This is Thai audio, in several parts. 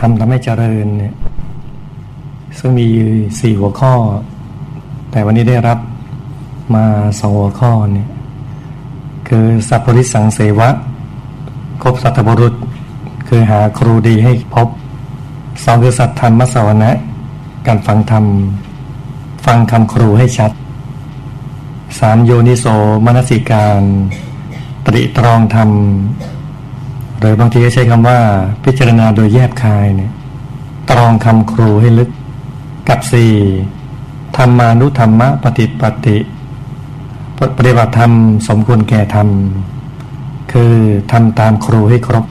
ทำทำให้เจริญเนี่ยซึ่งมีสี่หัวข้อ แต่วันนี้ได้รับมาสองหัวข้อเนี่ยคือสัพพริสังเสวะ คบสัตบุรุษ คือหาครูดีให้พบสองคือสัตธรรมสวนะ การฟังธรรม ฟังคำครูให้ชัดสามโยนิโสมนสิการ ตริตรองธรรม หรือบางทีก็ใช้คำว่า พิจารณาโดยแยบคายเนี่ยตรองคำครูให้ลึก กับสี่ธรรมานุธรรมะปฏิปฏิปฏิบัติธรรมสมควรแก่ธรรม คือทำตามครูให้ครบ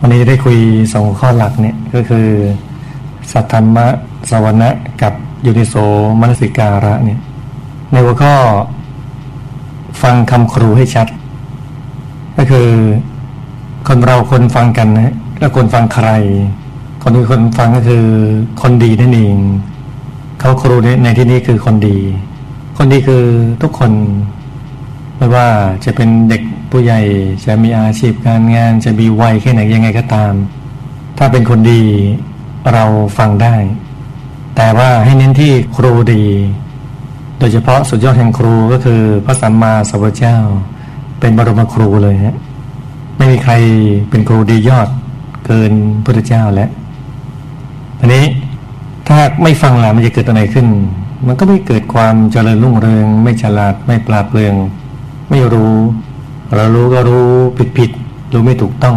วันนี้ได้คุยสองข้อหลักเนี่ยก็คือ สัทธรรมะสวรรค์กับยูนิโสมนสิการะเนี่ยในหัวข้อฟังคำครูให้ชัด ก็คือ คนเราคนฟังกันนะแล้วคนฟังใคร คนที่คนฟังก็คือคนดีนั่นเองเขาครูในที่นี้คือคนดี คนดีคือทุกคนไม่ว่าจะเป็นเด็กผู้ใหญ่จะมีอาชีพการงานจะมีวัยแค่ไหนยังไงก็ตาม ถ้าเป็นคนดีเราฟังได้ แต่ว่าให้เน้นที่ครูดี โดยเฉพาะสุดยอดแห่งครูก็คือพระสัมมาสัมพุทธเจ้า เป็นบรมครูเลยฮะ ไม่มีใครเป็นครูดียอดเกินพระเจ้าแล้วทีนี้ถ้าไม่ฟังล่ะมันจะเกิดอะไรขึ้น มันก็ไม่เกิดความเจริญรุ่งเรือง ไม่ฉลาดไม่ปราบเรือง ไม่รู้ เรารู้ก็รู้ผิดผิดรู้ไม่ถูกต้อง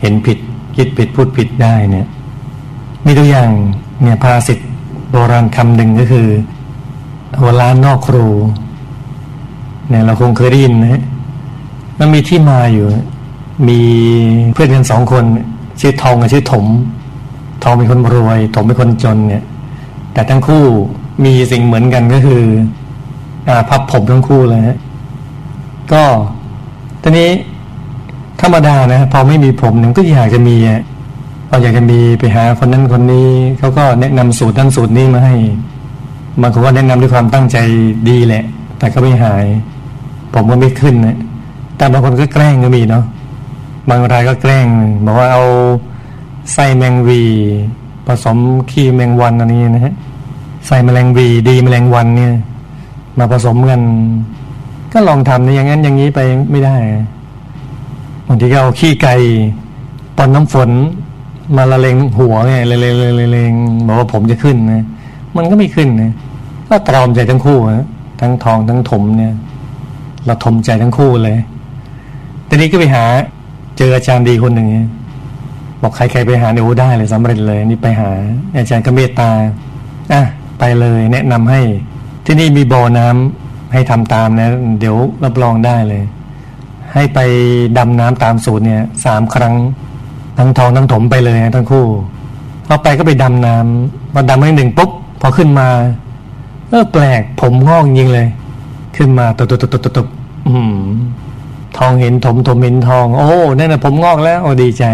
เห็นผิดคิดผิดพูดผิดได้เนี่ย มีตัวอย่างเนี่ยภาษิตโบราณคำหนึ่งก็คือหัวล้านนอกครูเนี่ยเราคงเคยได้ยินนะมันมีที่มาอยู่ มีเพื่อนกันสองคนชื่อทองกับชื่อถม ทองเป็นคนรวย ถมเป็นคนจนเนี่ย แต่ทั้งคู่มีสิ่งเหมือนกันก็คืออ่าพับผมทั้งคู่เลยฮะก็ตอนนี้ธรรมดานะพอไม่มีผมเนี่ยก็อยากจะมีอะพออยากจะมีไปหาคนนั้นคนนี้เขาก็แนะนำสูตรนั้นสูตรนี้มาให้บางคนก็แนะนำด้วยความตั้งใจดีแหละ แต่ก็ไม่หาย ผมก็ไม่ขึ้นนะแต่บางคนก็แกล้งก็มีเนาะ บางรายก็แกล้งบอกว่าเอาไส้แมงวี ผสมขี้แมงวันอันนี้นะฮะใส่แมลงวีดีแมลงวันเนี่ย มาผสมกัน ก็ลองทำในอย่างนั้นอย่างนี้ไปไม่ได้บางทีก็เอาขี้ไก่ปนน้ำฝน มาละเลงหัวไงเลงเลงบอกว่าผมจะขึ้นนะมันก็ไม่ขึ้นนะก็ตรอมใจทั้งคู่นะทั้งทองทั้งถมเนี่ยเราทมใจทั้งคู่เลยทีนี้ก็ไปหา เจออาจารย์ดีคนหนึ่งบอกใครๆไปหาเนี่ยโอ้ได้เลยสำเร็จเลย นี่ไปหา อาจารย์ก็เมตตาอะไปเลยแนะนำให้ ที่นี่มีบ่อน้ำให้ทำตามนะ เดี๋ยวรับรองได้เลย ให้ไปดำน้ำตามสูตรเนี่ยสามครั้งทั้งทองทั้งถมไปเลยทั้งคู่พอไปก็ไปดำน้ำพอดำให้หนึ่งปุ๊บพอขึ้นมาเออแปลกผมงอกยิงเลย ขึ้นมาตบตบตบตบตบอืม ทองเห็นถมถมเห็นทอง โอ้นั่นแหะผมงอกแล้วโอ้ดีใจ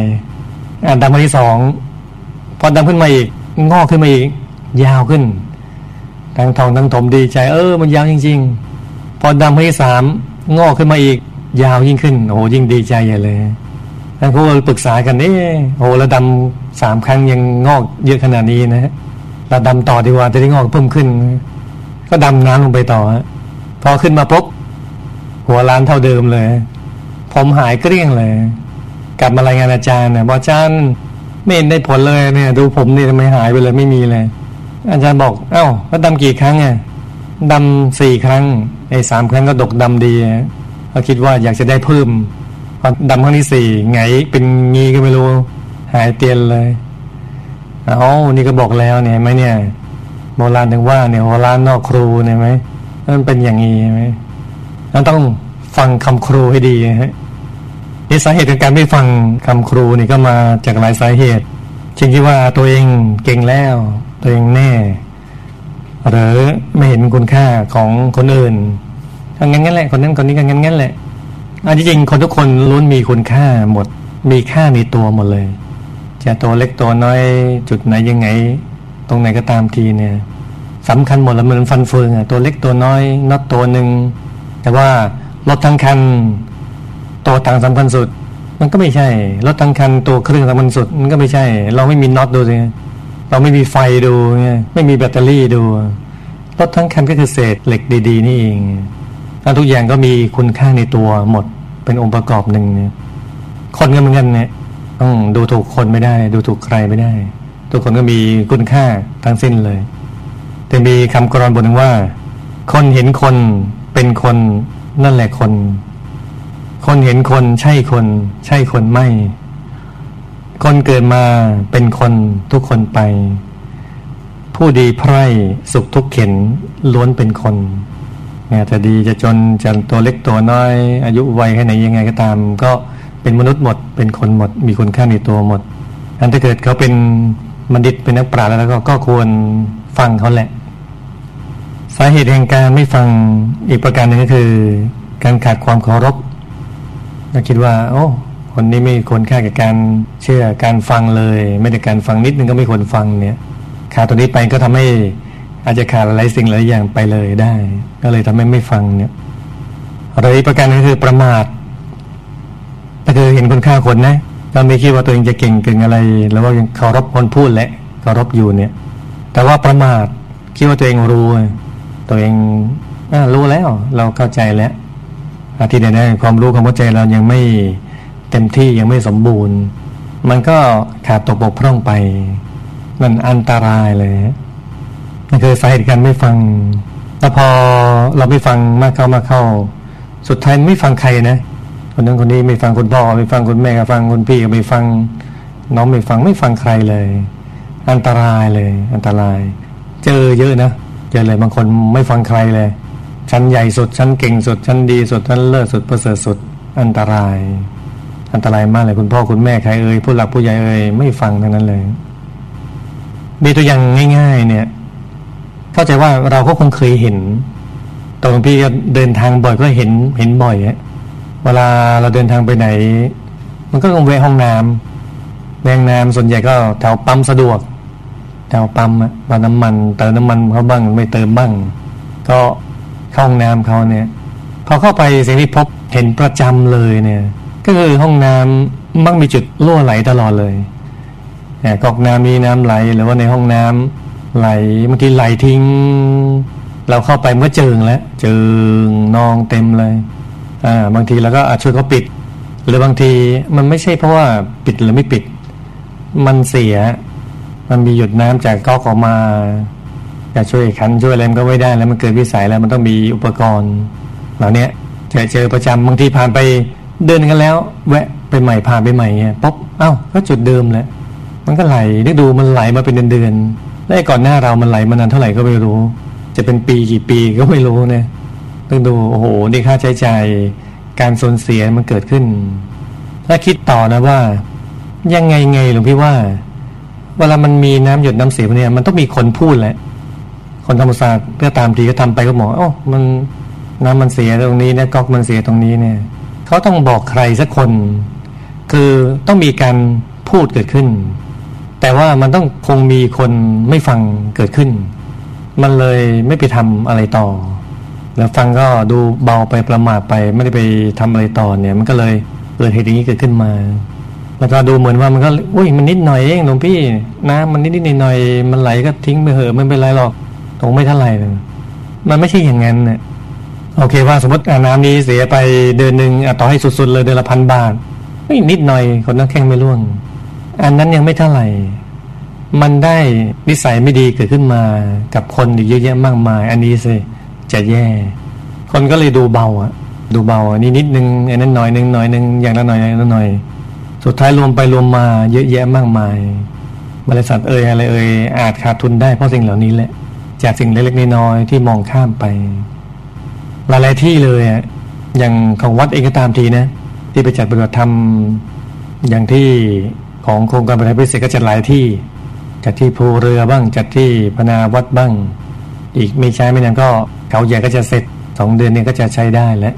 อ่าดำมาที่สองพอดำขึ้นมาอีก งอกขึ้นมาอีก ยาวขึ้นทั้งทองทั้งถมดีใจ เออ มันยาวจริง ๆ พอดำมาที่สามงอกขึ้นมาอีก ยาวยิ่งขึ้นโอ้ยิ่งดีใจใหญ่เลยทั้งคู่ปรึกษากันเอ๊โอ้แล้วดำสามครั้งยังงอกเยอะขนาดนี้นะเราดำต่อดีกว่าจะได้งอกเพิ่มขึ้น ก็ดำน้ำลงไปต่อพอขึ้นมาปุ๊บ หัวล้านเท่าเดิมเลย ผมหายเกลี้ยงเลย กลับมารายงานอาจารย์เนี่ยบอกอาจารย์ไม่เห็นได้ผลเลยเนี่ย ดูผมนี่ทำไมหายไปเลยไม่มีเลย อาจารย์บอก เอ้าก็ดำกี่ครั้งอะดำสี่ครั้งไอ้สามครั้งก็ดกดำดีเขาคิดว่าอยากจะได้เพิ่มพอดำครั้งที่สี่ไงเป็นงี้ก็ไม่รู้ หายเตียนเลยเอานี่ก็บอกแล้วเนี่ยไหมเนี่ยโบราณถึงว่าเนี่ยโบราณนอกครูเนี่ยไหมมันเป็นอย่างนี้ไหม เราต้องฟังคำครูให้ดีฮะนี่สาเหตุของการไม่ฟังคำครูนี่ก็มาจากหลายสาเหตุเช่นที่ว่าตัวเองเก่งแล้ว ตัวเองแน่ หรือไม่เห็นคุณค่าของคนอื่นก็งั้นงั้นแหละคนนั้นคนนี้ก็งั้นงั้นแหละอันที่จริงคนทุกคนล้วนมีคุณค่าหมด มีค่าในตัวหมดเลย จะตัวเล็กตัวน้อยจุดไหนยังไง ตรงไหนก็ตามทีเนี่ยสำคัญหมดแล้วเหมือนฟันเฟืองอะตัวเล็กตัวน้อยน็อตตัวหนึ่ง แต่ว่ารถทั้งคันตัวต่างสำคัญสุด มันก็ไม่ใช่ รถทั้งคันตัวเครื่องสำคัญสุด มันก็ไม่ใช่ เราไม่มีน็อตดูสิเราไม่มีไฟดูไงไม่มีแบตเตอรี่ดูรถทั้งคันก็คือเศษเหล็กดี ๆ นี่เองแล้วทุกอย่างก็มีคุณค่าในตัวหมดเป็นองค์ประกอบหนึ่งเนี่ยคนก็เหมือนกันเนี่ยต้องดูถูกคนไม่ได้ ดูถูกใครไม่ได้ ทุกคนก็มีคุณค่าทั้งสิ้นเลย แต่มีคำกรอนบทหนึ่งว่า คนเห็นคน เป็นคนนั่นแหละคน คนเห็นคนใช่คน ใช่คนไม่ คนเกิดมาเป็นคนทุกคนไป ผู้ดีไพร่สุขทุกเข็นล้วนเป็นคนเนี่ยจะดีจะจนจะตัวเล็กตัวน้อย อายุวัยแค่ไหนยังไงก็ตาม ก็เป็นมนุษย์หมด เป็นคนหมด มีคุณค่าในตัวหมดอันถ้าเกิดเขาเป็นบัณฑิตเป็นนักปราชญ์แล้วก็ก็ควรฟังเขาแหละ สาเหตุแห่งการไม่ฟังอีกประการหนึ่งก็คือ การขาดความเคารพเราคิดว่า โอ้คนนี้ไม่ควรค่ากับการเชื่อการฟังเลย ไม่ได้การฟังนิดนึงก็ไม่ควรฟังเนี่ยขาดตัวนี้ไปก็ทำให้อาจจะขาดหลายสิ่งหลายอย่างไปเลยได้ ก็เลยทำให้ไม่ฟังเนี่ยอะไรอีกประการนึงคือประมาทถ้าคือเห็นคุณค่าคนนะเราไม่คิดว่าตัวเองจะเก่งเก่งอะไร แล้วว่ายังเคารพคนพูดแหละเคารพอยู่เนี่ย แต่ว่าประมาทคิดว่าตัวเองรู้ ตัวเองอรู้แล้วเราเข้าใจแล้วอาทิตย์นี้ความรู้ความเข้าใจเรายังไม่เต็มที่ยังไม่สมบูรณ์ มันก็ขาดตกบกพร่องไป มันอันตรายเลยนั่นคือสาเหตุการไม่ฟังแล้วพอเราไม่ฟังมากเข้ามาเข้า สุดท้ายไม่ฟังใครนะคนนั้นคนนี้ไม่ฟังคุณพ่อไม่ฟังคุณแม่ก็ฟังคุณพี่ก็ไม่ฟัง น้องไม่ฟังไม่ฟังใครเลย อันตรายเลย อันตราย เจอเยอะนะ เจอเลยบางคนไม่ฟังใครเลยชั้นใหญ่สุดชั้นเก่งสุดชั้นดีสุดชั้นเลิศสุดประเสริฐสุด อันตราย อันตรายมากเลยคุณพ่อคุณแม่ใครเอ่ยผู้หลักผู้ใหญ่เอ่ยไม่ฟังทั้งนั้นเลยมีตัวอย่างง่าย ๆ เนี่ย เข้าใจว่าเราก็คงเคยเห็นตอนพี่เดินทางบ่อยก็เห็นเห็นบ่อยอะเวลาเราเดินทางไปไหน มันก็ต้องแวะห้องน้ำแวะน้ำส่วนใหญ่ก็แถวปั๊มสะดวก แถวปั๊มอะปั๊มน้ำมันเติมน้ำมันเขาบ้างไม่เติมบ้าง ก็เข้าห้องน้ำเขาเนี่ยพอเข้าไปสิ่งที่พบเห็นประจำเลยเนี่ย ก็คือห้องน้ำมักมีจุดรั่วไหลตลอดเลยกอกน้ำมีน้ำไหลหรือว่าในห้องน้ำไหลบางทีไหลทิ้ง เราเข้าไปเมื่อเจิงแล้วเจิงนองเต็มเลยอ่าบางทีเราก็อาจช่วยเขาปิด หรือบางทีมันไม่ใช่เพราะว่าปิดหรือไม่ปิด มันเสีย มันมีหยดน้ำจากก๊อกออกมาจะช่วยขันช่วยอะไรมันก็ไม่ได้แล้วมันเกิดวิสัยแล้วมันต้องมีอุปกรณ์ เหล่านี้จะเจอประจำบางทีผ่านไปเดินกันแล้ว แวะไปใหม่ผ่านไปใหม่เงี้ยป๊บเอ้าก็จุดเดิมแหละมันก็ไหลได้ดูมันไหลมาเป็นเดือนๆแล้วก่อนหน้าเรามันไหลมานานเท่าไหร่ก็ไม่รู้ จะเป็นปีกี่ปีก็ไม่รู้เนี่ยต้องดูโอ้โหนี่ค่าใช้จ่ายการสูญเสียมันเกิดขึ้น ถ้าคิดต่อนะว่า ยังไงไงหลวงพี่ว่า เวลามันมีน้ำหยดน้ำเสียเนี่ยมันต้องมีคนพูดแหละ คนธรรมศาสตร์เพื่อตามทีก็ทำไปก็บอกโอ้มันน้ำมันเสียตรงนี้เนี่ยก๊อกมันเสียตรงนี้เนี่ยเขาต้องบอกใครสักคน คือต้องมีการพูดเกิดขึ้น แต่ว่ามันต้องคงมีคนไม่ฟังเกิดขึ้น มันเลยไม่ไปทำอะไรต่อ แล้วฟังก็ดูเบาไปประมาทไปไม่ได้ไปทำอะไรต่อเนี่ย มันก็เลยเกิดเหตุอย่างนี้เกิดขึ้นมา แล้วก็ดูเหมือนว่ามันก็อุ้ยมันนิดหน่อยเองหลวงพี่น้ำมันนิดนิดหน่อยมันไหลก็ทิ้งไปเหอะไม่เป็นไรหรอกตรงไม่เท่าไหร่เลยมันไม่ใช่อย่างนั้นเนี่ยโอเคว่าสมมติน้ำนี้เสียไปเดือนหนึ่งต่อให้สุดๆเลยเดือนละพันบาทไม่นิดหน่อยคนนั้นแข้งไม่ร่วง อันนั้นยังไม่เท่าไหร่ มันได้นิสัยไม่ดีเกิดขึ้นมากับคนอีกเยอะแยะมากมาย อันนี้สิจะแย่ คนก็เลยดูเบาอะดูเบาอันนี้นิดนึงอันนั้นหน่อยนึงหน่อยนึงอย่างละหน่อยอย่างละหน่อย สุดท้ายรวมไปรวมมาเยอะแยะมากมาย บริษัทเอ่ยอะไรเอ่ยอาจขาดทุนได้เพราะสิ่งเหล่านี้แหละ จากสิ่งเล็กๆน้อยๆที่มองข้ามไป หลายๆที่เลยอะอย่างของวัดเองก็ตามทีนะ ที่ไปจัดปฏิบัติธรรมอย่างที่ของโครงการปฏิบัติพิเศษก็จัดหลายที่จัดที่ภูเรือบ้างจัดที่พนาวัดบ้าง อีกไม่ใช้ไม่นานก็เขาใหญ่ก็จะเสร็จสองเดือนนี้ก็จะใช้ได้แล้ว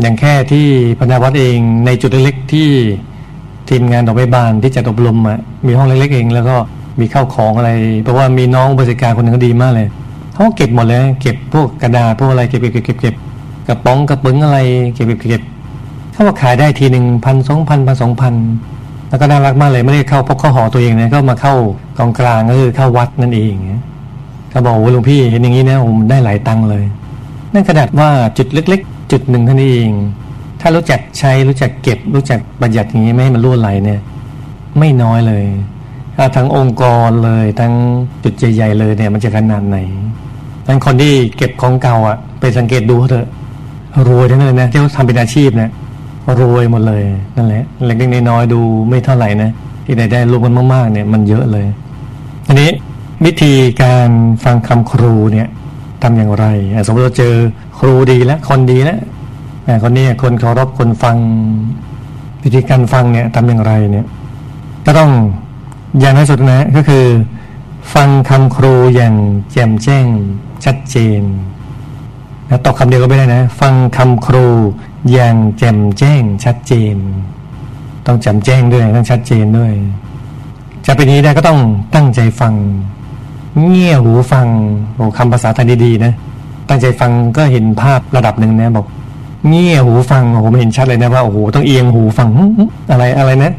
อย่างแค่ที่พนาวัดเองในจุดเล็กๆที่ ทีมงานดอกไม้บานที่จัดอบรมอะมีห้องเล็กๆเอง แล้วก็มีข้าวของอะไร เพราะว่ามีน้องบริการคนหนึ่งก็ดีมากเลยเขาเก็บหมดเลย เก็บพวกกระดาษพวกอะไรเก็บเก็บเก็บเก็บกระป๋องกระปึงอะไรเก็บเก็บเก็บเขาบอกขายได้ทีหนึ่งพันสองพันพันสองพันแล้วก็น่ารักมากเลยไม่ได้เข้าพกเข้าหอตัวเองนะก็มาเข้ากองกลางก็คือเข้าวัดนั่นเองเขาบอกว่าหลวงพี่เห็นอย่างนี้นะผมได้หลายตังค์เลยนั่นขนาดว่าจุดเล็ก ๆ จุดหนึ่งเท่านี้เอง ถ้ารู้จักใช้รู้จักเก็บ รู้จักประหยัดอย่างนี้ไม่ให้มันล่วไหลเนี่ย ไม่น้อยเลยทั้งองค์กรเลยทั้งจุดใหญ่ๆเลยเนี่ย มันจะขนาดไหนทั้งคนที่เก็บของเก่าอะ ไปสังเกตดูเถอะรวยทั้งนั้นเลยนะที่เขาทำเป็นอาชีพเนะรวยหมดเลยนั่นแหละเล็กๆน้อยๆดูไม่เท่าไหร่นะที่ได้ได้รวมกันมากๆเนี่ยมันเยอะเลยอันนี้วิธีการฟังคำครูเนี่ยทำอย่างไร สมมติเราเจอครูดีแล้วคนดีแล้ว คนนี้คนเคารพคนฟังวิธีการฟังเนี่ยทำอย่างไรเนี่ย ก็ต้องอย่างที่สุดนะก็คือ ฟังคำครูอย่างแจ่มแจ้งชัดเจนนะตอบคำเดียวก็ไม่ได้นะ ฟังคำครูอย่างแจ่มแจ้งชัดเจน ต้องแจ่มแจ้งด้วยต้องชัดเจนด้วย จะเป็นนี้ได้ก็ต้องตั้งใจฟัง เงี่ยหูฟังโอ้คำภาษาไทยดีๆนะ ตั้งใจฟังก็เห็นภาพระดับหนึ่งนะบอก เงี่ยหูฟังโอ้โหเห็นชัดเลยนะว่าโอ้โหต้องเอียงหูฟังอะไรอะไรนะ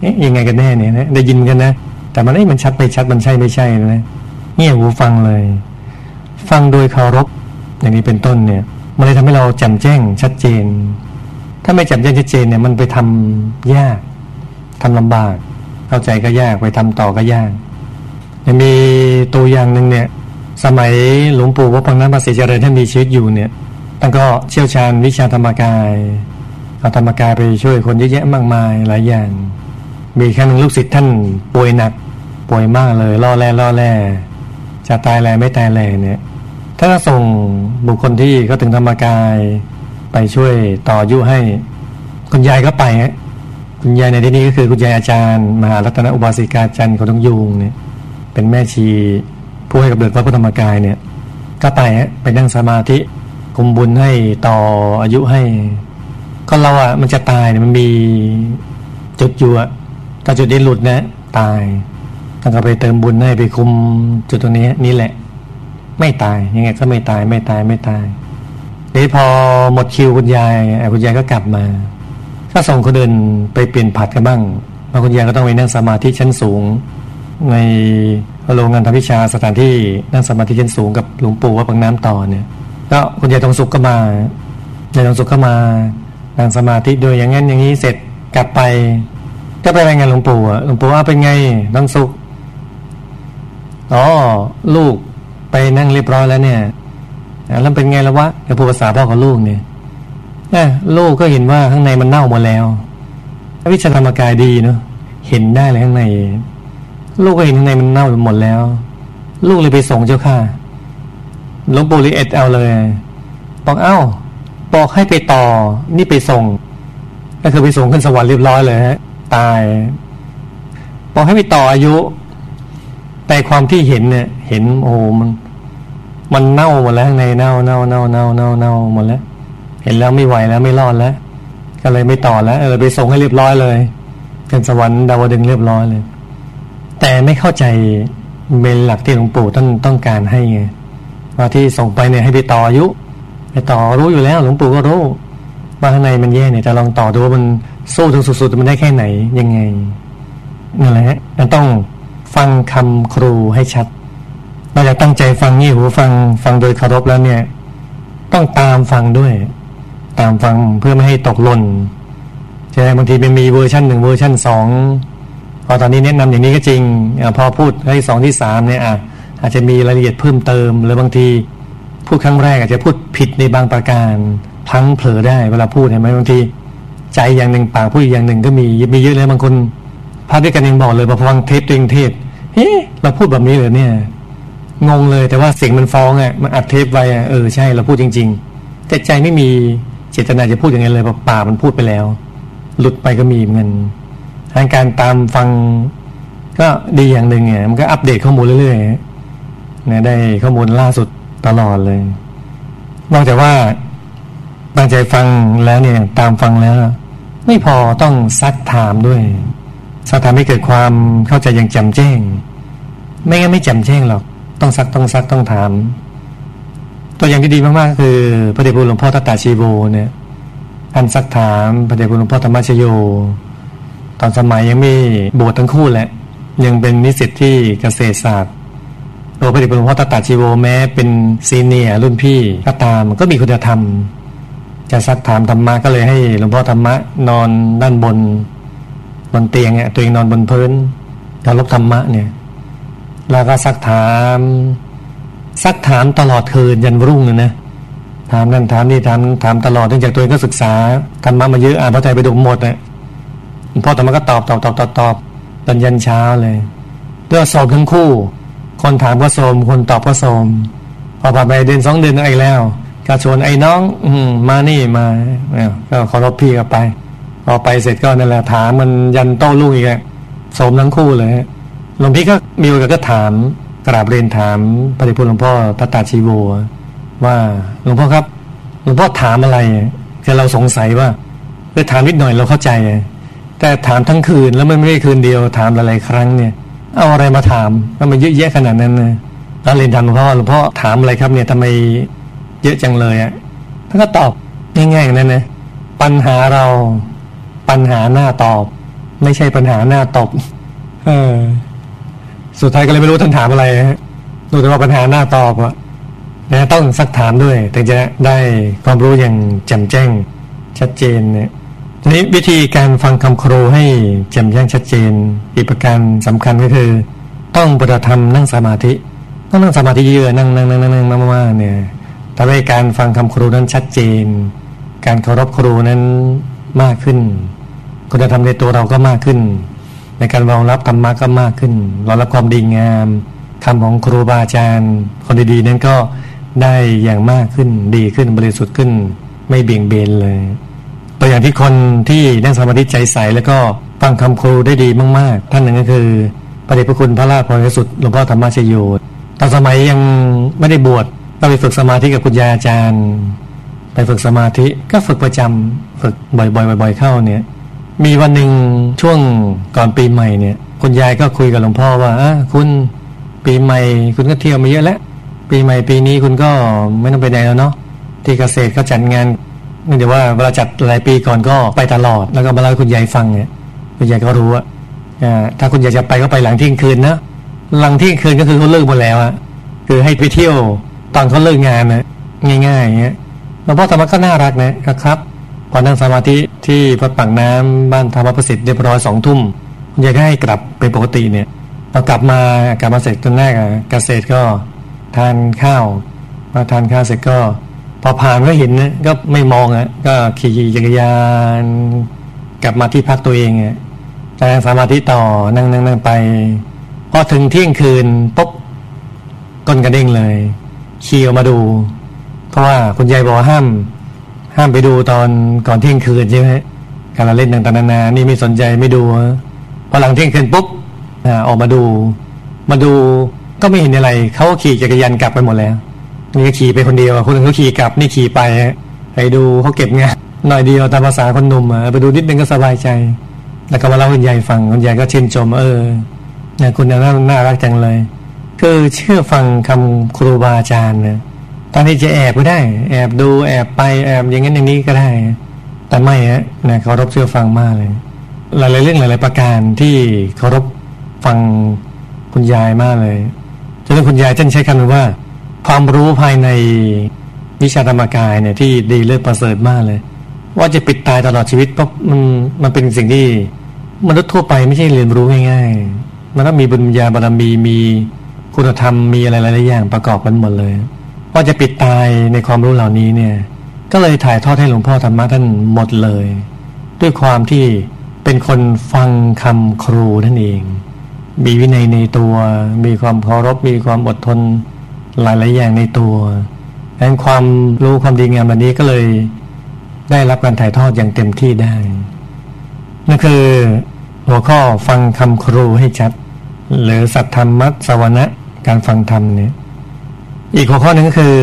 เอ๊ะยังไงกันแน่เนี่ยนะได้ยินกันนะ แต่มันไม่มันชัดไปชัดมันใช่ไม่ใช่นะเงี่ยหูฟังเลย ฟังโดยเคารพอย่างนี้เป็นต้นเนี่ย มันเลยทำให้เราแจ่มแจ้งชัดเจน ถ้าไม่แจ่มแจ้งชัดเจนเนี่ยมันไปทำยากทำลำบาก เข้าใจก็ยากไปทำต่อก็ยากยังมีตัวอย่างหนึ่งเนี่ย สมัยหลวงปู่วัดพังน้ำภาษีเจริญท่านมีชีวิตอยู่เนี่ย ท่านก็เชี่ยวชาญวิชาธรรมกายเอาธรรมกายไปช่วยคนเยอะแยะมากมายหลายอย่าง มีครั้งหนึ่งลูกศิษย์ท่านป่วยหนัก ป่วยมากเลยล่อแร่ล่อแร่จะตายแลไม่ตายแลเนี่ยถ้าส่งบุคคลที่เขาถึงธรรมกาย ไปช่วยต่อยุให้คุณยายก็ไปฮะคุณยายในที่นี้ก็คือคุณยายอาจารย์มหารัตนอุบาสิกาจันทร์ของต้องยุงเนี่ยเป็นแม่ชีผู้ให้กับเดิดพระพุทธธรรมกายเนี่ย ก็ไปฮะไปนั่งสมาธิ กุมบุญให้ต่ออายุให้ ก็เราอะมันจะตายเนี่ยมันมีจุดอยู่อะถ้าจุดนี้หลุดนะตายต้องไปเติมบุญให้ไปคุมจุดตรงนี้นี่แหละ ไม่ตายยังไงก็ไม่ตายไม่ตายไม่ตายนี้พอหมดคิวคุณยายคุณยายก็กลับมา ถ้าส่งคนอื่นไปเปลี่ยนผัดกันบ้างมาคุณยายก็ต้องไปนั่งสมาธิชั้นสูง ในโรงงานทำวิชาสถานที่นั่งสมาธิชั้นสูงกับหลวงปู่ว่าปังน้ำต่อเนี่ย ก็คุณยายทองสุขก็มายายทองสุขก็มานั่งสมาธิโดยอย่างนั้นอย่างนี้เสร็จกลับไป ก็ไปรายงานหลวงปู่หลวงปู่ว่าเป็นไงน้องสุขอ๋อลูกไปนั่งเรียบร้อยแล้วเนี่ยแล้วเป็นไงละวะกับพูดภาษาพ่อของลูกเนี่ยลูกก็เห็นว่าข้างในมันเน่าหมดแล้ววิชาธรรมกายดีเนาะเห็นได้เลยข้างใน ลูกก็เห็นข้างในมันเน่าหมดแล้ว ลูกเลยไปส่งเจ้าค่ะ ลวงปู่เลยเอ็ดเอาเลยบอกเอ้า บอกให้ไปต่อ นี่ไปส่ง ก็คือไปส่งขึ้นสวรรค์เรียบร้อยเลยฮะ ตาย บอกให้ไปต่ออายุ แต่ความที่เห็นเนี่ย เห็นโอ้มัน มันเน่าหมดแล้วในเน่าเน่าเน่าเน่าเน่าเน่าหมดแล้ว เห็นแล้วไม่ไหวแล้วไม่รอดแล้ว ก็เลยไม่ต่อแล้วเออไปส่งให้เรียบร้อยเลยเป็นสวรรค์ดาวดึงเรียบร้อยเลย แต่ไม่เข้าใจเมนหลักที่หลวงปู่ท่านต้องการให้ไง ที่ส่งไปเนี่ยให้ไปต่ออายุไปต่อรู้อยู่แล้ว หลวงปู่ก็รู้ว่าข้างในมันแย่เนี่ยจะลองต่อดูว่ามันสู้ถึงสุดๆมันได้แค่ไหนยังไงนั่นแหละฮะมันต้องฟังคำครูให้ชัดนอกจากตั้งใจฟังนี่หูฟังฟังโดยเคารพแล้วเนี่ย ต้องตามฟังด้วย ตามฟังเพื่อไม่ให้ตกหล่นใช่ไหมบางทีมันมีเวอร์ชันหนึ่งเวอร์ชันสองพอตอนนี้แนะนำอย่างนี้ก็จริงอพอพูดให้สองที่สามเนี่ยอะ อาจจะมีรายละเอียดเพิ่มเติม หรือบางทีพูดครั้งแรกอาจจะพูดผิดในบางประการพังเผลอได้เวลาพูดเห็นไหมบางที ใจอย่างหนึ่งปากพูดอย่างหนึ่งก็มีมีเยอะเลยบางคนพระด้วยกันยังบอกเลยพอฟังเทปตัวเองเทศเฮ้เราพูดแบบนี้เลยเนี่ยงงเลยแต่ว่าเสียงมันฟ้องอะมันอัดเทปไว้อะเออใช่เราพูดจริง ๆ แต่ใจไม่มีเจตนาจะพูดอย่างนั้นเลยเพราะปากมันพูดไปแล้ว หลุดไปก็มีเงินทางการตามฟังก็ดีอย่างหนึ่งเนี่ยมันก็อัปเดตข้อมูลเรื่อยๆ นี่ยได้ข้อมูลล่าสุดตลอดเลย นอกจากว่าตั้งใจฟังแล้วเนี่ย ตามฟังแล้ว ไม่พอต้องซักถามด้วยซักถามให้เกิดความเข้าใจอย่างแจ่มแจ้ง ไม่งั้นไม่แจ่มแจ้งหรอก ต้องซักต้องซักต้องถาม ตัวอย่างที่ดีมากๆคือพระเดชพระหลวงพ่อตตาชีโวเนี่ยท่านซักถามพระเดชคุณหลวงพ่อธรรมชโย ตอนสมัยยังไม่บวชทั้งคู่แหละ ยังเป็นนิสิตที่เกษตรศาสตร์ ตัวพระเดชหลวงพ่อตตาชีโวแม้เป็นซีเนียรุ่นพี่ก็ตามก็มีคุณธรรม จะซักถามธรรมะก็เลยให้หลวงพ่อธรรมะนอนด้านบนบนเตียงเนี่ยตัวเองนอนบนพื้นการลบธรรมะเนี่ย แล้วก็ซักถามซักถามตลอดคืนยันรุ่งเลยนะถามนั่นถามนี่ถามถามตลอดเนื่องจากตัวเองก็ศึกษาธรรมะมาเยอะอ่านพระไตรปิฎกหมดเนี่ยพ่อธรรมะก็ตอบตอบตอบตอบตอบจนยันเช้าเลยเรื่องสอบทั้งคู่ คนถามก็โสมคนตอบก็โสมพอผ่านไปเดือนสองเดือนอีกแล้วก็ชวนไอ้น้อง อืมานี่มาก็ขอรบพี่กับไปพอไปเสร็จก็นั่นแหละถามมันยันโต้ลูกอีกสมทั้งคู่เลยหลวงพี่ก็มีโอกาสก็ถามกราบเรียนถามพระเดชคุณหลวงพ่อพระตาชีโวว่าหลวงพ่อครับหลวงพ่อถามอะไรคือเราสงสัยว่าเพื่อถามนิดหน่อยเราเข้าใจ แต่ถามทั้งคืนแล้วมันไม่ได้คืนเดียวถามหลายๆครั้งเนี่ย เอาอะไรมาถามแล้วมันเยอะแยะขนาดนั้นเลยแล้วเรียนถามหลวงพ่อหลวงพ่อถามอะไรครับเนี่ยทำไมเยอะจังเลยอะท่านก็ตอบง่ายๆนั่นนะปัญหาเราปัญหาหน้าตอบ ไม่ใช่ปัญหาหน้าตบเออ สุดท้ายก็เลยไม่รู้ท่านถามอะไรรู้แต่ว่าปัญหาหน้าตอบอะนะต้องซักถามด้วยถึงจะได้ความรู้อย่างแจ่มแจ้ง ชัดเจนเนี่ย นี้วิธีการฟังคำครูให้แจ่มแจ้งชัดเจน อีกประการสำคัญก็คือ ต้องปฏิธรรมนั่งสมาธิต้องนั่งสมาธิเยอะนั่งนั่งนั่งนั่งนั่งมากๆเนี่ยทำให้การฟังคำครูนั้นชัดเจน การเคารพครูนั้นมากขึ้นคุณธรรมในตัวเราก็มากขึ้น ในการรองรับธรรมะก็มากขึ้นรองรับความดีงามคำของครูบาอาจารย์ คนดีๆนั้นก็ได้อย่างมากขึ้นดีขึ้นบริสุทธิ์ขึ้น ไม่เบี่ยงเบนเลย ตัวอย่างที่คนที่นั่งสมาธิใจใสแล้วก็ฟังคำครูได้ดีมาก ๆ ท่านหนึ่งก็คือพระเดชพระคุณพระราชพรสุดหลวงพ่อธรรมชโยตอนสมัยยังไม่ได้บวชก็ไปฝึกสมาธิกับคุณยายอาจารย์ ไปฝึกสมาธิก็ฝึกประจำฝึกบ่อยๆบ่อยๆเข้าเนี่ย มีวันหนึ่งช่วงก่อนปีใหม่เนี่ย คุณยายก็คุยกับหลวงพ่อว่าอะคุณปีใหม่ คุณก็เที่ยวมาเยอะแล้วปีใหม่ปีนี้คุณก็ไม่ต้องไปไหนแล้วเนาะที่เกษตรเขาจัดงาน นี่เดี๋ยวว่าเวลาจัดหลายปีก่อนก็ไปตลอด แล้วก็มาเล่าให้คุณยายฟังเนี่ยคุณยายก็รู้ว่าถ้าคุณยายจะไปก็ไปหลังเที่ยงคืนนะหลังเที่ยงคืนก็คือเขาเลิกหมดแล้วอะคือให้ไปเที่ยวตอนเขาเลิกงานนะง่ายๆอย่างเงี้ยหลวงพ่อธรรมะก็น่ารักนะครับพอนั่งสมาธิที่พัดปากน้ำบ้านธรรมประสิทธิ์เรียบร้อยสองทุ่มคุณยายก็ให้กลับเป็นปกติเนี่ยพอกลับมากลับมาเสร็จตอนแรกเกษตรก็ทานข้าวมาทานข้าวเสร็จก็ พอผ่านก็เห็นนะก็ไม่มองอะก็ขี่จักรยานกลับมาที่พักตัวเองอะแต่สมาธิต่อนั่งนั่งนั่งไป พอถึงเที่ยงคืนปุ๊บก้นกระเด้งเลยขี่ออกมาดู เพราะว่าคุณยายบอกห้าม ห้ามไปดูตอนก่อนเที่ยงคืนใช่ไหมการเล่นต่างๆนานานี่ไม่สนใจไม่ดูพอหลังเที่ยงคืนปุ๊บออกมาดู มาดูก็ไม่เห็นอะไรเขาขี่จักรยานกลับไปหมดแล้ว นี่ก็ขี่ไปคนเดียวคนนึงเขาขี่กลับนี่ขี่ไปไปดูเขาเก็บงานหน่อยเดียวตามภาษาคนหนุ่มไปดูนิดนึงก็สบายใจ แล้วก็มาเล่าคุณยายฟังคุณยายก็ชื่นชมเออเนี่ยคุณน่าน่ารักจังเลย คือเชื่อฟังคำครูบาอาจารย์นะตอนนี้จะแอบก็ได้ แอบดูแอบไปแอบอย่างนั้นอย่างนี้ก็ได้ แต่ไม่ฮะนะเคารพเชื่อฟังมากเลย หลายๆเรื่องหลาย ๆ ประการที่เคารพฟังคุณยายมากเลยจนคุณยายท่านใช้คำว่า ความรู้ภายในวิชาธรรมกายเนี่ยที่ดีเลิศประเสริฐมากเลย ว่าจะปิดตายตลอดชีวิตเพราะมันมันเป็นสิ่งที่มนุษย์ทั่วไปไม่ใช่เรียนรู้ง่ายๆ มันต้องมีบุญญาบารมีมีคุณธรรมมีอะไรหลายๆอย่างประกอบกันหมดเลยว่าจะปิดตายในความรู้เหล่านี้เนี่ย ก็เลยถ่ายทอดให้หลวงพ่อธรรมะท่านหมดเลย ด้วยความที่เป็นคนฟังคำครูนั่นเอง มีวินัยในตัว มีความเคารพมีความอดทน หลาย ๆ อย่างในตัวดังนั้นความรู้ความดีงามแบบนี้ก็เลยได้รับการถ่ายทอดอย่างเต็มที่ได้ นั่นคือหัวข้อฟังคำครูให้ชัด หรือสัตธรรมัสวนะการฟังธรรมเนี่ย อีกหัวข้อหนึ่งก็คือ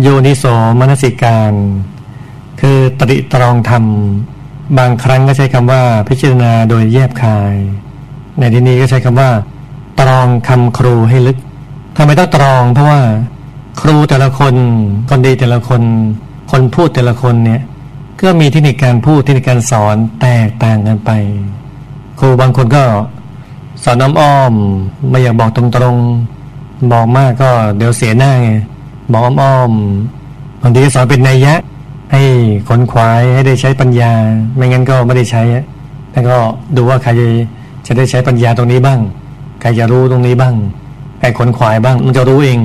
โยนิโสมนสิการ คือตริตรองธรรม บางครั้งก็ใช้คำว่า พิจารณาโดยแยบคาย ในที่นี้ก็ใช้คำว่า ตรองคำครูให้ลึก ทำไมต้องตรอง เพราะว่าครูแต่ละคน คนดีแต่ละคน คนพูดแต่ละคนเนี่ย ก็มีเทคนิคการพูดเทคนิคการสอนแตกต่างกันไป ครูบางคนก็สอนน้ำอ้อม ไม่อยากบอกตรงๆบอกมากก็เดี๋ยวเสียหน้าไงบอกอ้อมๆบางทีสอนเป็นนัยยะ ให้ขนขวายให้ได้ใช้ปัญญา ไม่งั้นก็ไม่ได้ใช้แล้วก็ดูว่าใครจะได้ใช้ปัญญาตรงนี้บ้าง ใครจะรู้ตรงนี้บ้าง ใครขนขวายบ้าง มันจะรู้เอง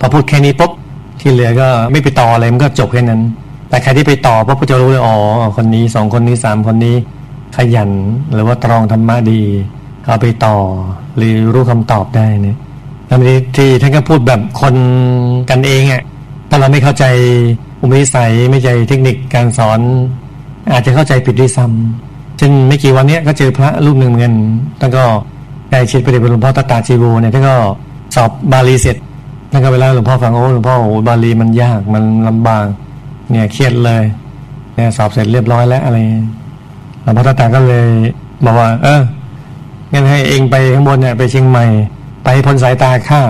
พอพูดแค่นี้ปุ๊บที่เหลือก็ไม่ไปต่ออะไรมันก็จบแค่นั้น แต่ใครที่ไปต่อปุ๊บก็จะรู้เลยอ๋อคนนี้สองคนนี้สามคนนี้ ขยันหรือว่าตรองธรรมะดีเอาไปต่อ หรือรู้คำตอบได้เนี่ยแล้วทีที่ท่านก็พูดแบบคนกันเองอะถ้าเราไม่เข้าใจอุปนิสัยไม่ใจเทคนิคการสอน อาจจะเข้าใจผิดด้วยซ้ำเช่นไม่กี่วันนี้ก็เจอพระรูปหนึ่งเหมือนกันท่านก็ใกล้ชิดไปเด็นหลวงพ่อตาตาจีโวเนี่ยท่านก็ สอบบาลีเสร็จท่านก็ไปเล่าหลวงพ่อฟังโอ้หลวงพ่อโอ้บาลีมันยากมันลำบากเนี่ยเครียดเลยเนี่ยสอบเสร็จเรียบร้อยแล้วอะไรหลวงพ่อตาตาก็เลยบอกว่า เอองั้นให้เองไปข้างบนเนี่ยไปเชียงใหม่ ไปพ้นสายตาข้า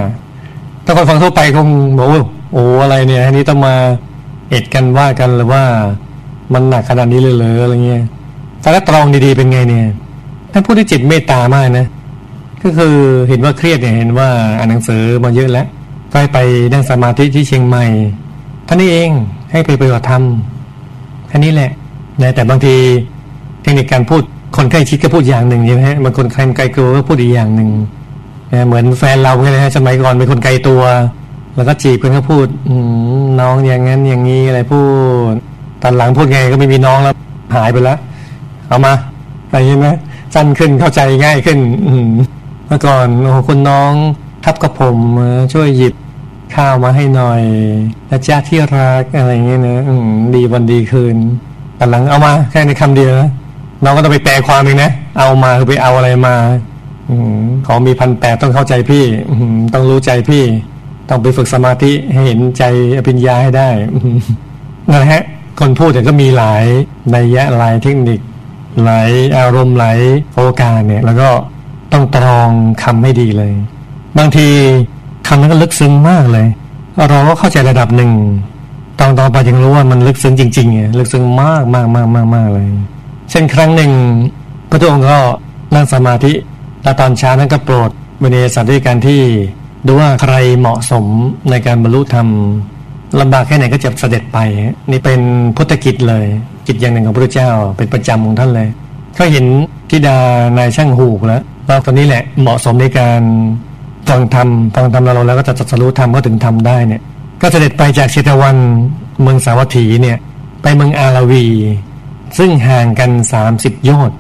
ถ้าคนฟังทั่วไปคงบอกว่าโอ้อะไรเนี่ยอันนี้ต้องมาเอ็ดกันว่ากันหรือว่า มันหนักขนาดนี้เลยเหรออะไรเงี้ยถ้าตรองดีๆเป็นไงเนี่ยท่านพูดด้วยจิตเมตตามากนะ ก็คือเห็นว่าเครียดเนี่ยเห็นว่าอ่านหนังสือมาเยอะแล้วก็ให้ไปนั่งสมาธิที่เชียงใหม่ท่านนี้เองให้ไปปฏิบัติธรรมแค่นี้แหละนะแต่บางทีเทคนิคการพูดคนใกล้ชิดก็พูดอย่างหนึ่งใช่ไหมฮะบางคนใครไกลตัวก็พูดอีกอย่างหนึ่งนะเหมือนแฟนเราไงนะฮะสมัยก่อนเป็นคนไกลตัว แล้วก็จีบกันก็พูดน้องอย่างนั้นอย่างนี้อะไรพูดตอนหลังพูดไงก็ไม่มีน้องแล้วหายไปแล้วเอามาอะไรใช่ไหมสั้นขึ้นเข้าใจง่ายขึ้น เมื่อก่อนโอ้คุณน้องทับกับผมช่วยหยิบข้าวมาให้หน่อยนะจ้าที่รักอะไรเงี้ยนะดีวันดีคืนตอนหลังเอามาแค่ในคำเดียวน้องก็ต้องไปแปลความเองนะเอามาคือไปเอาอะไรมาอขอมีพันแปดต้องเข้าใจพี่ต้องรู้ใจพี่ ต้องไปฝึกสมาธิให้เห็นใจอภิญญาให้ได้นั่นแหละคนพูดแต่ก็มีหลายในยะหลายเทคนิค หลายอารมณ์หลายโอกาสเนี่ย แล้วก็ ต้องตรองคำให้ดีเลย บางทีคำนั้นก็ลึกซึ้งมากเลย เราก็เข้าใจระดับหนึ่งตอนต่อไปจึงรู้ว่ามันลึกซึ้งจริงๆเนี่ยลึกซึ้งมากมากมากมากมากเลย เช่นครั้งหนึ่ง พระองค์ก็นั่งสมาธิแล้วตอนเช้านั้นก็โปรดเวเนสัตว์ด้วยการที่ดูว่าใครเหมาะสมในการบรรลุธรรมลำบากแค่ไหนก็จะเสด็จไป นี่เป็นพุทธกิจเลย กิจอย่างหนึ่งของพระเจ้าเป็นประจำของท่านเลย ก็เห็นทิดานายช่างหูกแล้ว ว่าตอนนี้แหละเหมาะสมในการฟังธรรมฟังธรรมเราแล้วก็จะจัดสรู้ธรรมก็ถึงทำได้เนี่ย ก็เสด็จไปจากเชตวันเมืองสาวัตถีเนี่ย ไปเมืองอาราวี ซึ่งห่างกันสามสิบโยชน์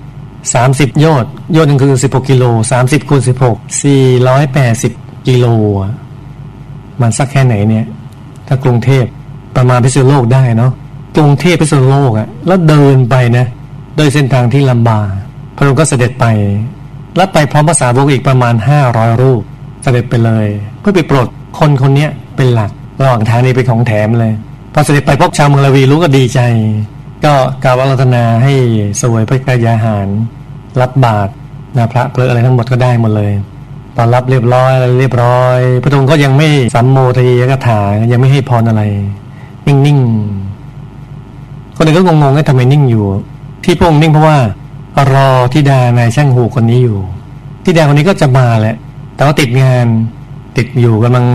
สามสิบโยชน์โยชน์นึงคือสิบหกกิโลสามสิบคูณสิบหกสี่ร้อยแปดสิบกิโล มันสักแค่ไหนเนี่ย ถ้ากรุงเทพประมาณพิษณุโลกได้เนาะกรุงเทพพิษณุโลกอะแล้วเดินไปนะโดยเส้นทางที่ลำบากพระองค์ก็เสด็จไป แล้วไปพร้อมภาษาวกอีกประมาณห้าร้อยรูปเสด็จไปเลย เพื่อไปโปรดคนคนนี้เป็นหลักระหว่างทางนี้เป็นของแถมเลยพอเสด็จไปพบชาวเมืองลาวีรู้ก็ดีใจ ก็กล่าวอารัธนาให้สวยพระกายาหาร รับบาตรนะพระเพลอะไรทั้งหมดก็ได้หมดเลยตอนรับเรียบร้อยอะไรเรียบร้อย พระองค์ก็ยังไม่สัมโมทยกถายังไม่ให้พรอะไร นิ่งๆคนอื่นก็งงๆว่าทำไมนิ่งอยู่ ที่พระองค์นิ่งเพราะว่า รอทิดานายช่างหูคนนี้อยู่ทิดาคนนี้ก็จะมาแหละ แต่ว่าติดงานติดอยู่กำลัง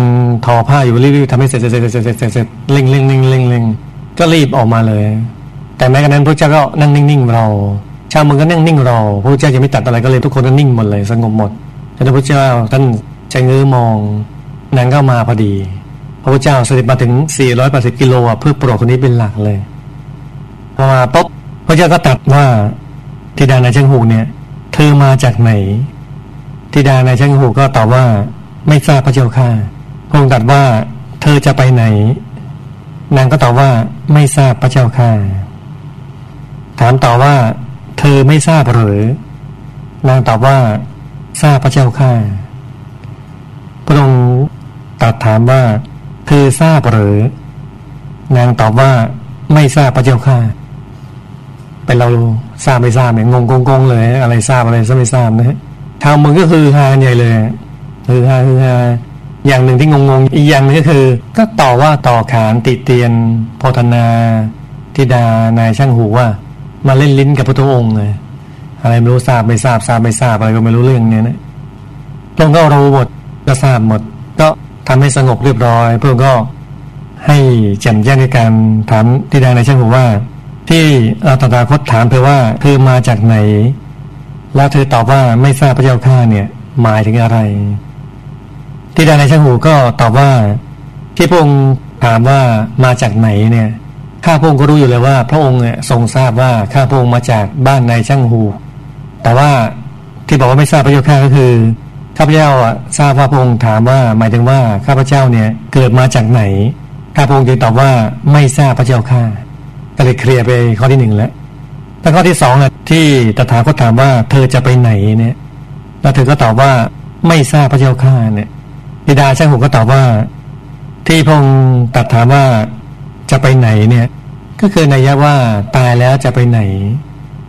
ทอผ้าอยู่รีบๆทำให้เสร็จเสร็จเสร็จเสร็จเสร็จเร่งเร่งเร่งเร่งเร่งก็รีบออกมาเลย แต่แม้กระนั้นพระเจ้าก็นั่งนิ่งๆรอชาวเมืองก็นั่งนิ่งรอพระเจ้าจะไม่ตัดอะไรก็เลยทุกคนก็นิ่งหมดเลยสงบหมดแต่พระเจ้าท่านใจเงื้อมองนางก็มาพอดี พระพุทธเจ้าเสด็จมาถึง 480 กิโลเพื่อโปรดคนนี้เป็นหลักเลย พอมาปุ๊บพระเจ้าก็ตัดว่า ทิดานายช่างหูเนี่ย เธอมาจากไหนธิดานายช่างหูก็ตอบว่าไม่ทราบพระเจ้าค่ะพระองค์ตรัสว่า เธอจะไปไหน นางก็ตอบว่าไม่ทราบพระเจ้าค่ะถามต่อว่า เธอไม่ทราบหรือนางตอบว่า ทราบพระเจ้าค่ะพระองค์ตรัสถามว่า เธอทราบหรือนางตอบว่าไม่ทราบพระเจ้าค่ะ ไปเราทราบไม่ทราบเนี่ยงงงงเลย อะไรทราบอะไรซะไม่ทราบนะฮะทางมึงก็คือฮาใหญ่เลยคือฮาคือฮาอย่างหนึ่งที่งงๆอีกอย่างนึงก็คือ ก็ต่อว่าต่อขานติเตียนโพธนาที่ดานายช่างหูว่า มาเล่นลิ้นกับพระทุองค์เลยอะไรไม่รู้ทราบไม่ทราบทราบไม่ทราบอะไรก็ไม่รู้เรื่องเนี้ยนะพระองค์ก็รู้หมดก็ทราบหมด ก็ทำให้สงบเรียบร้อยพระองค์ก็ให้แจ่มแจ้งในการถามที่ดานายช่างหูว่า ที่เราตถาคตถามเธอว่าเธอมาจากไหน แล้วเธอตอบว่าไม่ทราบพระเจ้าข้าเนี่ย หมายถึงอะไร ที่ดานายช่างหูก็ตอบว่า ที่พระองค์ถามว่ามาจากไหนเนี่ยข้าพระองค์ก็รู้อยู่เลยว่า พระองค์เนี่ยทรงทราบว่าข้าพระองค์มาจากบ้านนายช่างหู แต่ว่าที่บอกว่าไม่ทราบพระเจ้าข้าก็คือข้าพเจ้าทราบว่าพระองค์ถามว่า หมายถึงว่าข้าพเจ้าเนี่ยเกิดมาจากไหนข้าพระองค์จึงตอบว่าไม่ทราบพระเจ้าข้า ก็เลยเคลียร์ไปข้อที่หนึ่งแล้วแต่ข้อที่สองอะที่ตถาคตถามว่าเธอจะไปไหนเนี่ย แล้วเธอก็ตอบว่าไม่ทราบพระเจ้าข้าเนี่ยดิดาช่างหูก็ตอบว่า ที่พงตัดถามว่าจะไปไหนเนี่ย ก็คือนัยยะว่าตายแล้วจะไปไหน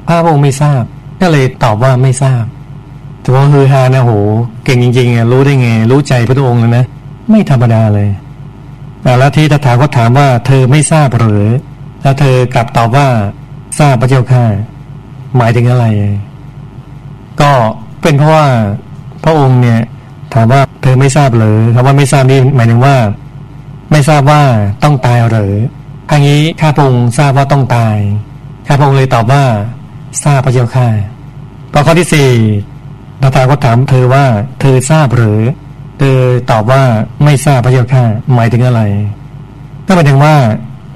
พระองค์ไม่ทราบ ก็เลยตอบว่าไม่ทราบ แต่ว่าคือฮานะโห เก่งจริงๆรู้ได้ไง รู้ใจพระองค์เลยนะ ไม่ธรรมดาเลยแล้วที่ตถาคตถามว่าเธอไม่ทราบหรือ แล้วเธอกลับตอบว่าทราบพระเจ้าข้าหมายถึงอะไร ก็เป็นเพราะว่าพระองค์เนี่ย ถามว่าเธอไม่ทราบหรือคำว่าไม่ทราบนี่หมายถึงว่า ไม่ทราบว่าต้องตายหรือทางนี้ข้าพงทราบว่าต้องตายข้าพงเลยตอบว่า ทราบพระเจ้าข้าพอข้อที่สี่นาตาก็ถามเธอว่า เธอทราบหรือ เธอตอบว่าไม่ทราบพระเจ้าข้าหมายถึงอะไร ก็หมายถึงว่า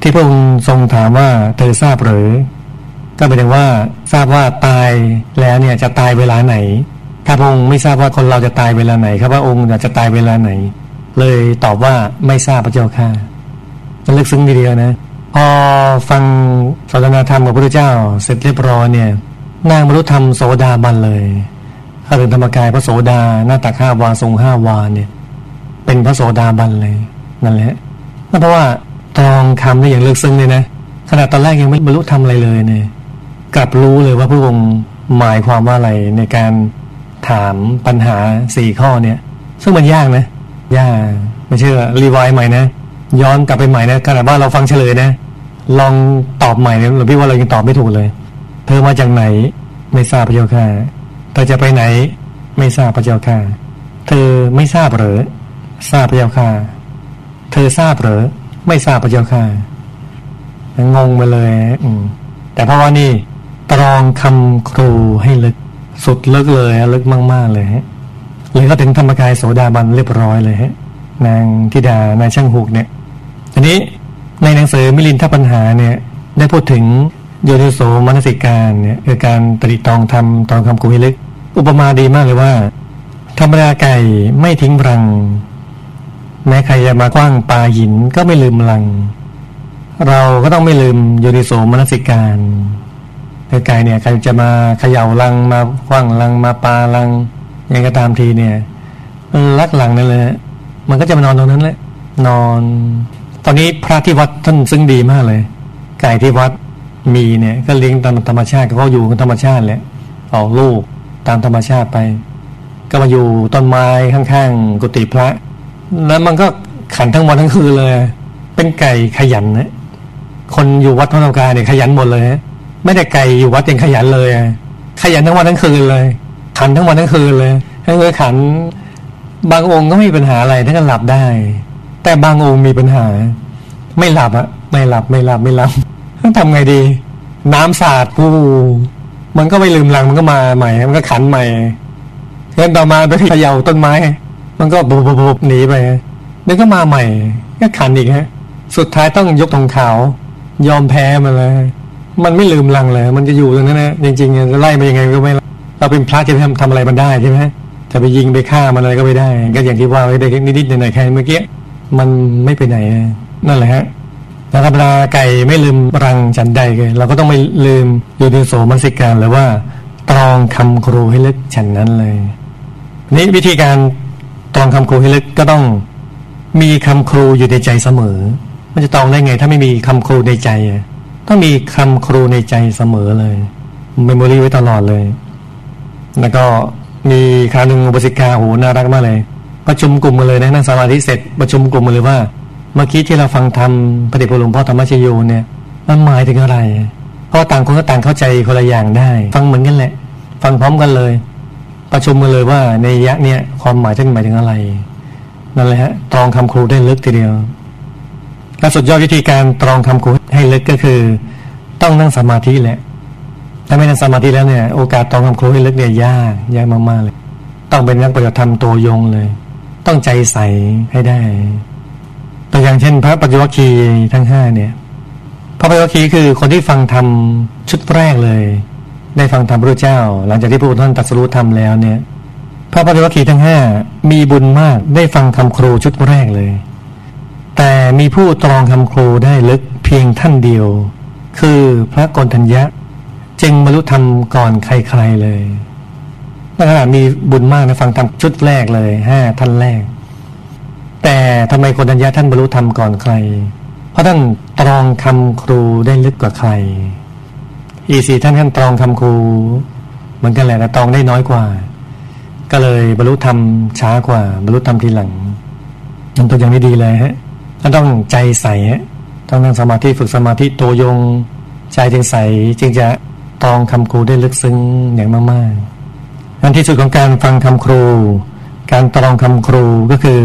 ที่พระองค์ทรงถามว่าเธอทราบหรือ ก็หมายถึงว่าทราบว่าตายแล้วเนี่ยจะตายเวลาไหนข้าพระองค์ไม่ทราบว่าคนเราจะตายเวลาไหนครับว่าองค์จะตายเวลาไหน เลยตอบว่าไม่ทราบพระเจ้าค่ะมันลึกซึ้งทีเดียวนะ พอฟังสนทนาธรรมกับพระเจ้า เสร็จเรียบร้อยเนี่ยนางบรรลุธรรมโสดาบันเลยข้าถึงธรรมกายพระโสดาหน้าตักห้าวาทรงห้าวาเนี่ย เป็นพระโสดาบันเลยนั่นแหละนั่นเพราะว่า ตรองคำได้อย่างลึกซึ้งเลยนะขณะตอนแรกยังไม่บรรลุธรรมอะไรเลยเนี่ยกลับรู้เลยว่าพระองค์หมายความว่าอะไรในการถามปัญหาสี่ข้อเนี่ย ซึ่งมันยากนะย่าไม่เชื่อรีไวซ์ใหม่นะย้อนกลับไปใหม่นะขณะว่าเราฟังเฉลยนะ ลองตอบใหม่เนี่ยหรือพี่ว่าเรายังตอบไม่ถูกเลย เธอมาจากไหนไม่ทราบพระเจ้าค่ะเธอจะไปไหน ไม่ทราบพระเจ้าค่ะ เธอไม่ทราบหรือทราบพระเจ้าค่ะ เธอทราบหรือ ไม่ทราบพระเจ้าค่ะงงไปเลย อืม แต่เพราะว่านี่ ตรองคำครูให้ลึกสุดลึกเลยลึกมาก ๆ เลยฮะเลยก็ถึงธรรมกายโสดาบันเรียบร้อยเลยฮะ นางธิดานายช่างหูกเนี่ยทีนี้ในหนังสือมิลินทปัญหาเนี่ย ได้พูดถึงโยนิโสมนสิการเนี่ยคือการตริตองทำตองคำกุฮิลึก อุปมาดีมากเลยว่า ธรรมดาไก่ไม่ทิ้งรัง แม้ใครจะมากว้างปลาหินก็ไม่ลืมรัง เราก็ต้องไม่ลืมโยนิโสมนสิการคือไก่เนี่ยใครจะมาเขย่ารังมาคว้างรังมาปลารังยังก็ตามทีเนี่ยลักหลังนั่นเลยมันก็จะมานอนตรงนั้นแหละนอน ตอนนี้พระที่วัดท่านซึ่งดีมากเลย ไก่ที่วัดมีเนี่ย ก็เลี้ยงตามธรรมชาติก็อยู่กับธรรมชาติแหละออกลูกตามธรรมชาติไป ก็มาอยู่ต้นไม้ข้างๆ กุฏิพระ แล้วมันก็ขันทั้งวันทั้งคืนเลย เป็นไก่ขยันนะคนอยู่วัดพระธรรมกายเนี่ยขยันหมดเลยไม่ได้ไก่อยู่วัดยังขยันเลย ขยันทั้งวันทั้งคืนเลย ขันทั้งวันทั้งคืนเลยถ้าเกิดขัน บางองค์ก็ไม่มีปัญหาอะไรท่านก็หลับได้ แต่บางองค์มีปัญหา ไม่หลับอะไม่หลับไม่หลับไม่หลับต้องทำไงดี น้ำสาดผู้มันก็ไม่ลืมหลังมันก็มาใหม่ มันก็ขันใหม่เล่นต่อมาไปเขย่าต้นไม้ มันก็บุบบุบหนีไปแล้วก็มาใหม่ ก็ขันอีกฮะ สุดท้ายต้องยกธงขาวยอมแพ้มาเลย มันไม่ลืมลังเลย มันจะอยู่ตรงนั้นนะจริงๆจะไล่มายังไงก็ไม่เราเป็นพระจะทำทำอะไรมันได้ใช่ไหมจะไปยิงไปฆ่ามันอะไรก็ไม่ได้ ก็อย่างที่ว่าไว้ได้นิดๆหน่อยๆแค่เมื่อกี้มันไม่ไปไหนนั่นแหละฮะแต่ธรรมดาไก่ไม่ลืมรังฉันใดเลยเราก็ต้องไม่ลืมยูนิโสมันสิการหรือว่า ตรองคำครูให้ลึกฉันนั้นเลย นี่วิธีการ ตองคำครูให้ลึกก็ต้องมีคำครูอยู่ในใจเสมอ มันจะตองได้ไง ถ้าไม่มีคำครูในใจต้องมีคำครูในใจเสมอเลย memory ไว้ตลอดเลย แล้วก็มีคราหนึ่งอุบาสิกาโหน่ารักมากเลย ประชุมกลุ่มมาเลยนะนั่งสมาธิเสร็จประชุมกลุ่มมาเลยว่า เมื่อกี้ที่เราฟังธรรมพระเดชพระหลวงพ่อธัมมชโยเนี่ยมันหมายถึงอะไร เพราะต่างคนก็ต่างเข้าใจคนละอย่างได้ ฟังเหมือนกันแหละ ฟังพร้อมกันเลย ประชุมกันเลยว่านัยยะเนี่ยความหมายท่านหมายถึงอะไรนั่นแหละฮะตรองคำครูได้ลึกทีเดียวและสุดยอดวิธีการตรองคำครูให้ลึกก็คือ ต้องนั่งสมาธิแหละถ้าไม่นั่งสมาธิแล้วเนี่ย โอกาสตรองคำครูให้ลึกเนี่ยยากยากมากๆเลย ต้องเป็นนักปฏิบัติธรรมตัวยงเลย ต้องใจใสให้ได้ตัวอย่างเช่น พระปฏิวัติคีทั้งห้าเนี่ย พระปฏิวัติคีคือคนที่ฟังธรรมชุดแรกเลย ได้ฟังธรรมพระเจ้า หลังจากที่พระองค์ท่านตรัสรู้ธรรมแล้วเนี่ยพระปฏิวัติทั้งห้ามีบุญมากได้ฟังคำครูชุดแรกเลย แต่มีผู้ตรองคำครูได้ลึกเพียงท่านเดียว คือพระกนทัญญะ จึงบรรลุธรรมก่อนใครๆเลยนั่นขนาดมีบุญมากนะฟังธรรมชุดแรกเลยห้าท่านแรก แต่ทำไมกนทัญญะท่านบรรลุธรรมก่อนใคร เพราะท่านตรองคำครูได้ลึกกว่าใคร อีสี่ท่านท่านตรองคำครูเหมือนกันแหละแต่ตรองได้น้อยกว่า ก็เลยบรรลุธรรมช้ากว่า บรรลุธรรมทีหลังนั่นตัวอย่างนี้ดีเลยฮะท่านต้องใจใสฮะต้องนั่งสมาธิฝึกสมาธิตัวยงใจจึงใสจึงจะตรองคำครูได้ลึกซึ้งอย่างมากๆอันที่สุดของการฟังคำครู การตรองคำครูก็คือ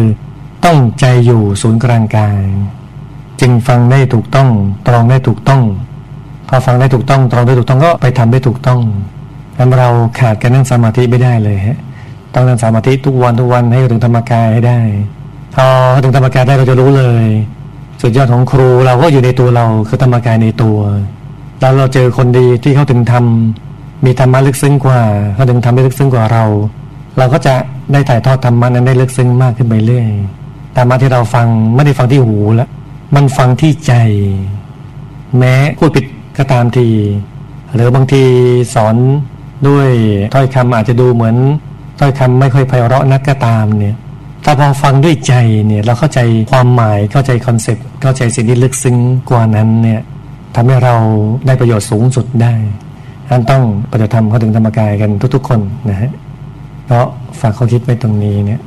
ต้องใจอยู่ศูนย์กลางกาย จึงฟังได้ถูกต้องตรองได้ถูกต้อง พอฟังได้ถูกต้องตรองได้ถูกต้องก็ไปทำได้ถูกต้องงั้นเราขาดการนั่งสมาธิไม่ได้เลยฮะต้องนั่งสมาธิทุกวันทุกวันให้ถึงธรรมกายให้ได้พอถึงธรรมกายได้เราจะรู้เลย สุดยอดของครูเราก็อยู่ในตัวเราคือธรรมกายในตัวแล้วเราเจอคนดีที่เขาถึงทำมีธรรมะลึกซึ้งกว่าเขาถึงทำได้ลึกซึ้งกว่าเรา เราก็จะได้ถ่ายทอดธรรมะนั้นได้ลึกซึ้งมากขึ้นไปเรื่อยธรรมะที่เราฟังไม่ได้ฟังที่หูแล้วมันฟังที่ใจ แม้พูดผิด ก็ตามที หรือบางทีสอนด้วยถ้อยคำอาจจะดูเหมือนถ้อยคำไม่ค่อยไพเราะนักก็ตามเนี่ยแต่พอฟังด้วยใจเนี่ยเราเข้าใจความหมายเข้าใจคอนเซปต์เข้าใจสิ่งที่ลึกซึ้งกว่านั้นเนี่ยทำให้เราได้ประโยชน์สูงสุดได้ท่านต้องปฏิธรรมเข้าถึงธรรมกายกันทุกๆคนนะฮะเพราะฝากข้อคิดไว้ตรงนี้เนี่ย